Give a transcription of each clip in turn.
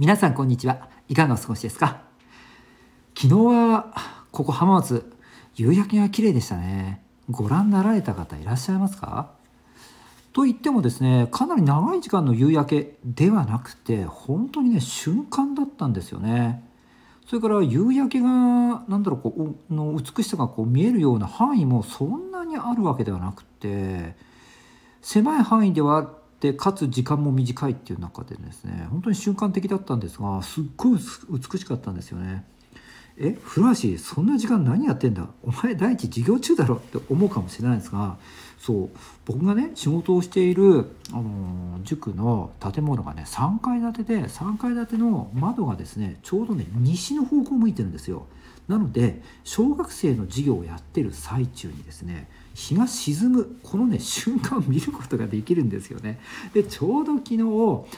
皆さんこんにちは。いかがお過ごしですか？昨日はここ浜松夕焼けが綺麗でしたね。ご覧になられた方いらっしゃいますか？と言ってもですねかなり長い時間の夕焼けではなくて本当にね瞬間だったんですよね。それから夕焼けが何だろうこうの美しさがこう見えるような範囲もそんなにあるわけではなくて狭い範囲ではあってかつ時間も短いっていう中でですね本当に瞬間的だったんですがすっごい美しかったんですよね。え古橋そんな時間何やってんだ？お前第一授業中だろって思うかもしれないんですがそう僕がね仕事をしている、あの塾の建物がね3階建てで3階建ての窓がですねちょうどね西の方向向いてるんですよ。なので小学生の授業をやってる最中にですね日が沈むこのね瞬間を見ることができるんですよね。でちょうど昨日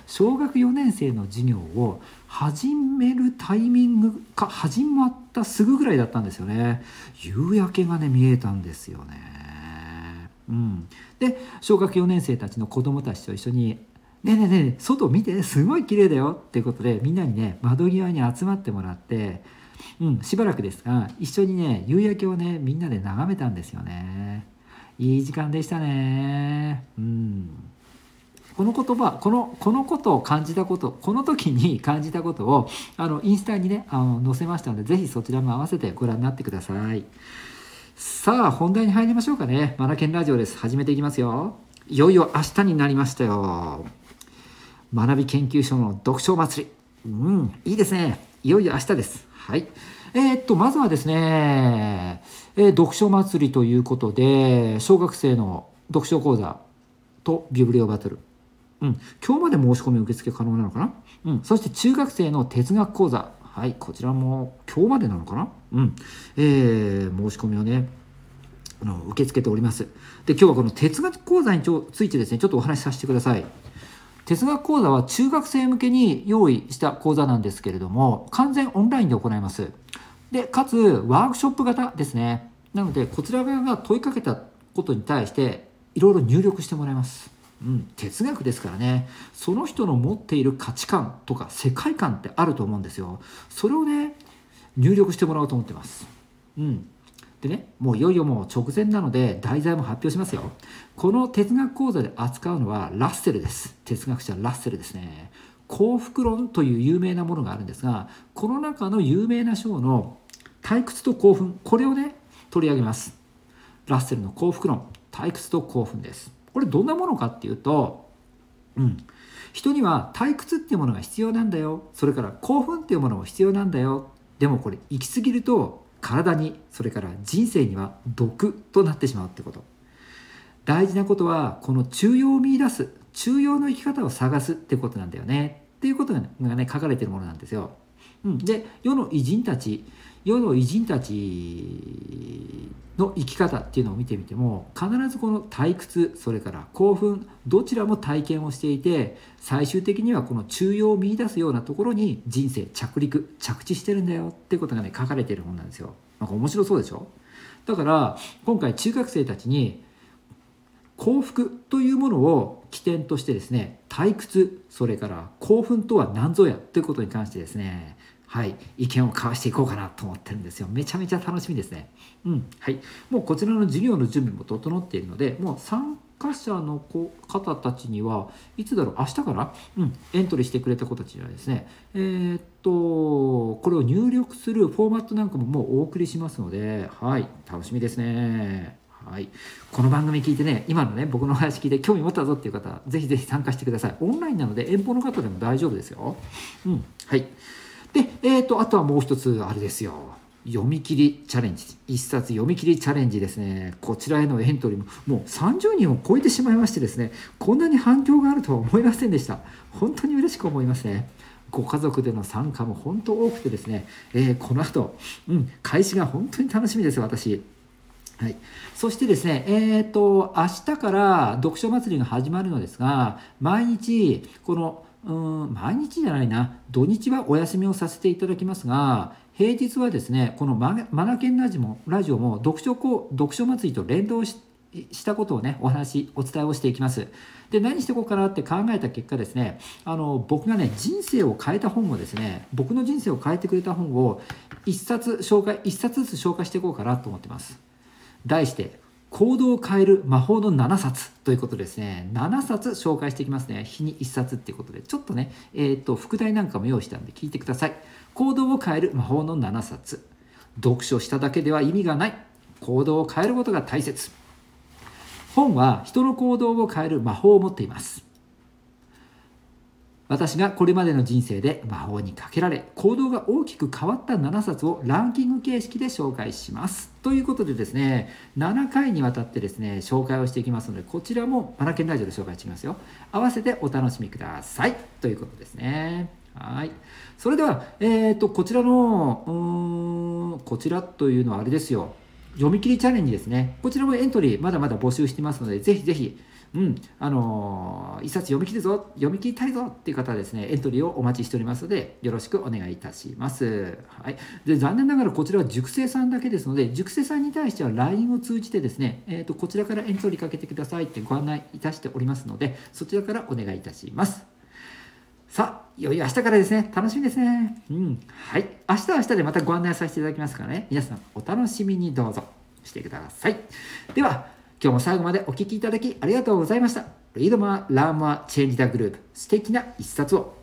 小学4年生の授業を始めるタイミングか始まったすぐぐらいだったんですよね。夕焼けがね見えたんですよね。うん、で小学4年生たちの子どもたちと一緒に「ねえねえねえ外見てすごい綺麗だよ」っていうことでみんなにね窓際に集まってもらってうん、しばらくですが一緒にね夕焼けをねみんなで眺めたんですよね。いい時間でしたね。うん。この言葉このこのことを感じたことこの時に 感じたことをあのインスタにねあの載せましたので是非そちらも合わせてご覧になってください。さあ本題に入りましょうかね。マナケンラジオです。始めていきますよ。いよいよ明日になりましたよ。学び研究所の読書祭り。うんいいですね。いよいよ明日ですはい。えー、っと、まずはですね、えー、読書祭りということで、小学生の読書講座とビブリオバトル。うん。今日まで申し込み受付可能なのかな？うん。そして中学生の哲学講座。はい。こちらも今日までなのかな？うん。えー、申し込みをね、あの受け付けております。で、今日はこの哲学講座についてですね、ちょっとお話しさせてください。哲学講座は中学生向けに用意した講座なんですけれども完全オンラインで行います。でかつワークショップ型ですね。なのでこちら側が問いかけたことに対していろいろ入力してもらいます。うん、哲学ですからね。その人の持っている価値観とか世界観ってあると思うんですよ。それをね入力してもらおうと思ってます。うん。でねもういよいよもう直前なので題材も発表しますよ。この哲学講座で扱うのはラッセルです。哲学者ラッセルですね。幸福論という有名なものがあるんですがこの中の有名な章の退屈と興奮。これをね取り上げます。ラッセルの幸福論。退屈と興奮です。これどんなものかっていうとうん。人には退屈っていうものが必要なんだよ。それから興奮っていうものも必要なんだよ。でもこれ行き過ぎると体にそれから人生には毒となってしまうってこと大事なことはこの中庸を見出す中庸の生き方を探すってことなんだよねっていうことがね書かれてるものなんですよ。うん、で世の偉人たち世の偉人たちの生き方っていうのを見てみても必ずこの退屈それから興奮どちらも体験をしていて最終的にはこの中庸を見いだすようなところに人生着陸着地してるんだよってことがね書かれてる本なんですよ。なんか面白そうでしょ？だから今回中学生たちに幸福というものを起点としてですね退屈それから興奮とは何ぞやということに関してですねはい、意見を交わしていこうかなと思ってるんですよ。めちゃめちゃ楽しみですね。うん、はい。もうこちらの授業の準備も整っているので、もう参加者の子方たちにはいつだろう、明日から、うん、エントリーしてくれた子たちにはですね、えー、っと、これを入力するフォーマットなんかももうお送りしますので、はい、楽しみですね。はい、この番組聞いてね、今のね、僕の話聞いて興味持ったぞっていう方、ぜひぜひ参加してください。オンラインなので遠方の方でも大丈夫ですよ。うん、はい。で、えーと、あとはもう一つあれですよ。読み切りチャレンジ。一冊読み切りチャレンジですね。こちらへのエントリーももう30人を超えてしまいましてですねこんなに反響があるとは思いませんでした。本当に嬉しく思いますね。ご家族での参加も本当多くてですね、えー、この後、うん、開始が本当に楽しみです私。はい、そしてですね、えーと、明日から読書祭りが始まるのですが毎日このうん毎日じゃないな土日はお休みをさせていただきますが平日はですねこのマナケンラジもラジオも読書読書祭りと連動ししたことをねお話お伝えをしていきます。で何していこうかなって考えた結果ですねあの僕がね人生を変えた本をですね僕の人生を変えてくれた本を1冊紹介1冊ずつ紹介していこうかなと思ってます。題して行動を変える魔法の7冊ということですね。7冊紹介していきますね。日に1冊っていうことで。ちょっとねえっ、ー、と副題なんかも用意したんで聞いてください。行動を変える魔法の7冊。読書しただけでは意味がない。行動を変えることが大切。本は人の行動を変える魔法を持っています。私がこれまでの人生で魔法にかけられ行動が大きく変わった7冊をランキング形式で紹介します。ということでですね7回にわたってですね紹介をしていきますのでこちらもマナケンラジオで紹介していきますよ。合わせてお楽しみください。ということですね。はい。それでは、えーと、こちらのうんこちらというのはあれですよ。読み切りチャレンジですねこちらもエントリーまだまだ募集してますのでぜひぜひうん、あのー、一冊読み切るぞ、読み切りたいぞっていう方はですね、エントリーをお待ちしておりますので、よろしくお願いいたします。はい。で、残念ながらこちらは熟成さんだけですので、熟成さんに対しては LINE を通じてですね、えっ、ー、と、こちらからエントリーかけてくださいってご案内いたしておりますので、そちらからお願いいたします。さあ、いよいよ明日からですね、楽しみですね。うん。はい。明日は明日でまたご案内させていただきますからね、皆さんお楽しみにどうぞしてください。では、今日も最後までお聴きいただきありがとうございました。 Read more、learn more、change the globe、素敵な一冊を。